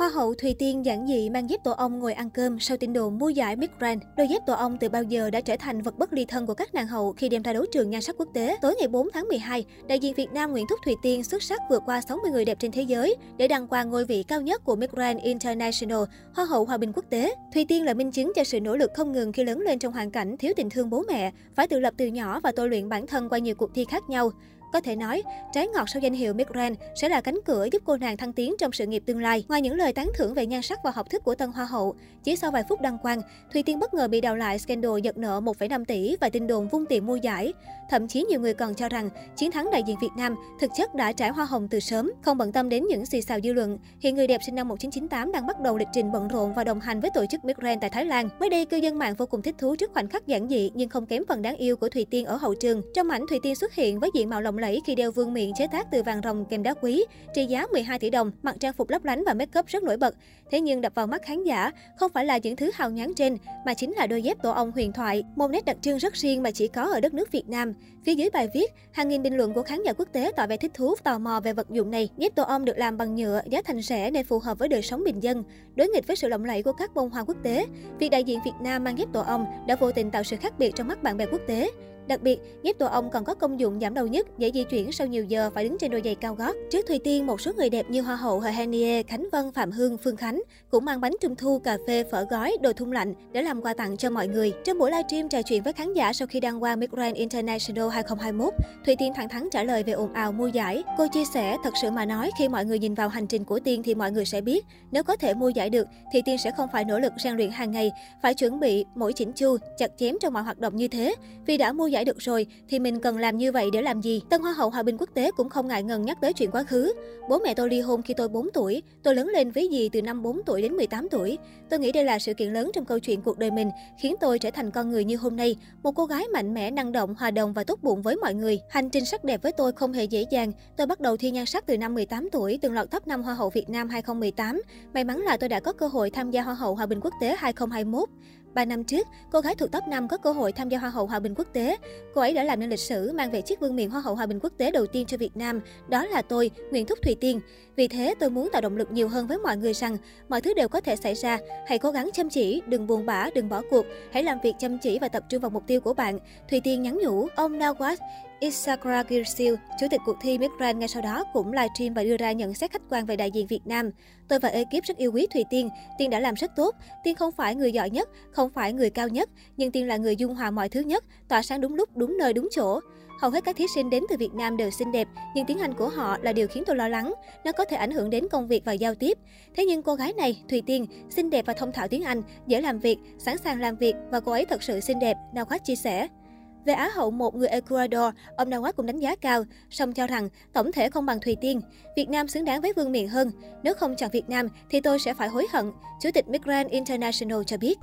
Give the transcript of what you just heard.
Hoa hậu Thùy Tiên giản dị mang dép tổ ong ngồi ăn cơm sau tin đồn mua giải Miss Grand. Đôi dép tổ ong từ bao giờ đã trở thành vật bất ly thân của các nàng hậu khi đem ra đấu trường nhan sắc quốc tế. Tối ngày 4 tháng 12, đại diện Việt Nam Nguyễn Thúc Thùy Tiên xuất sắc vượt qua 60 người đẹp trên thế giới để đăng quang ngôi vị cao nhất của Miss Grand International, Hoa hậu Hòa bình quốc tế. Thùy Tiên là minh chứng cho sự nỗ lực không ngừng khi lớn lên trong hoàn cảnh thiếu tình thương bố mẹ, phải tự lập từ nhỏ và tôi luyện bản thân qua nhiều cuộc thi khác nhau. Có thể nói, trái ngọt sau danh hiệu Miss Grand sẽ là cánh cửa giúp cô nàng thăng tiến trong sự nghiệp tương lai. Ngoài những lời tán thưởng về nhan sắc và học thức của tân hoa hậu, chỉ sau vài phút đăng quang, Thùy Tiên bất ngờ bị đào lại scandal giật nợ 1,5 tỷ và tin đồn vung tiền mua giải. Thậm chí nhiều người còn cho rằng chiến thắng đại diện Việt Nam thực chất đã trải hoa hồng từ sớm, không bận tâm đến những xì xào dư luận. Hiện người đẹp sinh năm 1998 đang bắt đầu lịch trình bận rộn và đồng hành với tổ chức Miss Grand tại Thái Lan. Mới đây, cư dân mạng vô cùng thích thú trước khoảnh khắc giản dị nhưng không kém phần đáng yêu của Thùy Tiên ở hậu trường. Trong ảnh, Thùy Tiên xuất hiện với diện mạo lộng lẫy khi đeo vương miện chế tác từ vàng rồng kèm đá quý, trị giá 12 tỷ đồng, mặc trang phục lấp lánh và make up rất nổi bật. Thế nhưng đập vào mắt khán giả không phải là những thứ hào nhoáng trên, mà chính là đôi dép tổ ong huyền thoại, một nét đặc trưng rất riêng mà chỉ có ở đất nước Việt Nam. Phía dưới bài viết, hàng nghìn bình luận của khán giả quốc tế tỏ vẻ thích thú, tò mò về vật dụng này. Dép tổ ong được làm bằng nhựa, giá thành rẻ nên phù hợp với đời sống bình dân. Đối nghịch với sự lộng lẫy của các bông hoa quốc tế, việc đại diện Việt Nam mang dép tổ ong đã vô tình tạo sự khác biệt trong mắt bạn bè quốc tế. Đặc biệt, dép tổ ong còn có công dụng giảm đau nhức, dễ di chuyển sau nhiều giờ phải đứng trên đôi giày cao gót. Trước Thùy Tiên, một số người đẹp như Hoa hậu Hờ Henie, Khánh Vân, Phạm Hương, Phương Khánh cũng mang bánh trung thu, cà phê, phở gói, đồ thung lạnh để làm quà tặng cho mọi người. Trong buổi livestream trò chuyện với khán giả sau khi đăng quang Miss Grand International 2021, Thùy Tiên thẳng thắn trả lời về ồn ào mua giải. Cô chia sẻ, thật sự mà nói, khi mọi người nhìn vào hành trình của Tiên thì mọi người sẽ biết, nếu có thể mua giải được thì Tiên sẽ không phải nỗ lực rèn luyện hàng ngày, phải chuẩn bị mỗi chỉnh chu, chặt chém trong mọi hoạt động như thế. Vì đã mua giải được rồi thì mình cần làm như vậy để làm gì? Tân Hoa hậu Hòa bình quốc tế cũng không ngại ngần nhắc tới chuyện quá khứ. Bố mẹ tôi ly hôn khi tôi 4 tuổi, tôi lớn lên với dì từ năm 4 tuổi đến 18 tuổi. Tôi nghĩ đây là sự kiện lớn trong câu chuyện cuộc đời mình, khiến tôi trở thành con người như hôm nay, một cô gái mạnh mẽ, năng động, hòa đồng và tốt bụng với mọi người. Hành trình sắc đẹp với tôi không hề dễ dàng. Tôi bắt đầu thi nhan sắc từ năm 18 tuổi, từng lọt top 5 Hoa hậu Việt Nam 2018. May mắn là tôi đã có cơ hội tham gia Hoa hậu Hòa bình quốc tế 2021. Ba năm trước, cô gái thuộc top 5 có cơ hội tham gia Hoa hậu Hòa bình quốc tế. Cô ấy đã làm nên lịch sử mang về chiếc vương miện Hoa hậu Hòa bình quốc tế đầu tiên cho Việt Nam. Đó là tôi, Nguyễn Thúc Thùy Tiên. Vì thế, tôi muốn tạo động lực nhiều hơn với mọi người rằng mọi thứ đều có thể xảy ra. Hãy cố gắng chăm chỉ, đừng buồn bã, đừng bỏ cuộc. Hãy làm việc chăm chỉ và tập trung vào mục tiêu của bạn. Thùy Tiên nhắn nhủ, ông Nawaz Isakra Girsil, chủ tịch cuộc thi Miss Grand ngay sau đó cũng livestream và đưa ra nhận xét khách quan về đại diện Việt Nam. Tôi và ekip rất yêu quý Thùy Tiên. Tiên đã làm rất tốt. Tiên không phải người giỏi nhất, không phải người cao nhất, nhưng Tiên là người dung hòa mọi thứ nhất, tỏa sáng đúng lúc, đúng nơi, đúng chỗ. Hầu hết các thí sinh đến từ Việt Nam đều xinh đẹp, nhưng tiếng Anh của họ là điều khiến tôi lo lắng. Nó có thể ảnh hưởng đến công việc và giao tiếp. Thế nhưng cô gái này, Thùy Tiên, xinh đẹp và thông thạo tiếng Anh, dễ làm việc, sẵn sàng làm việc và cô ấy thật sự xinh đẹp, Nào Khoát chia sẻ. Về Á hậu một người Ecuador, ông Nawaz cũng đánh giá cao, song cho rằng tổng thể không bằng Thùy Tiên. Việt Nam xứng đáng với vương miện hơn. Nếu không chọn Việt Nam thì tôi sẽ phải hối hận, Chủ tịch Migrant International cho biết.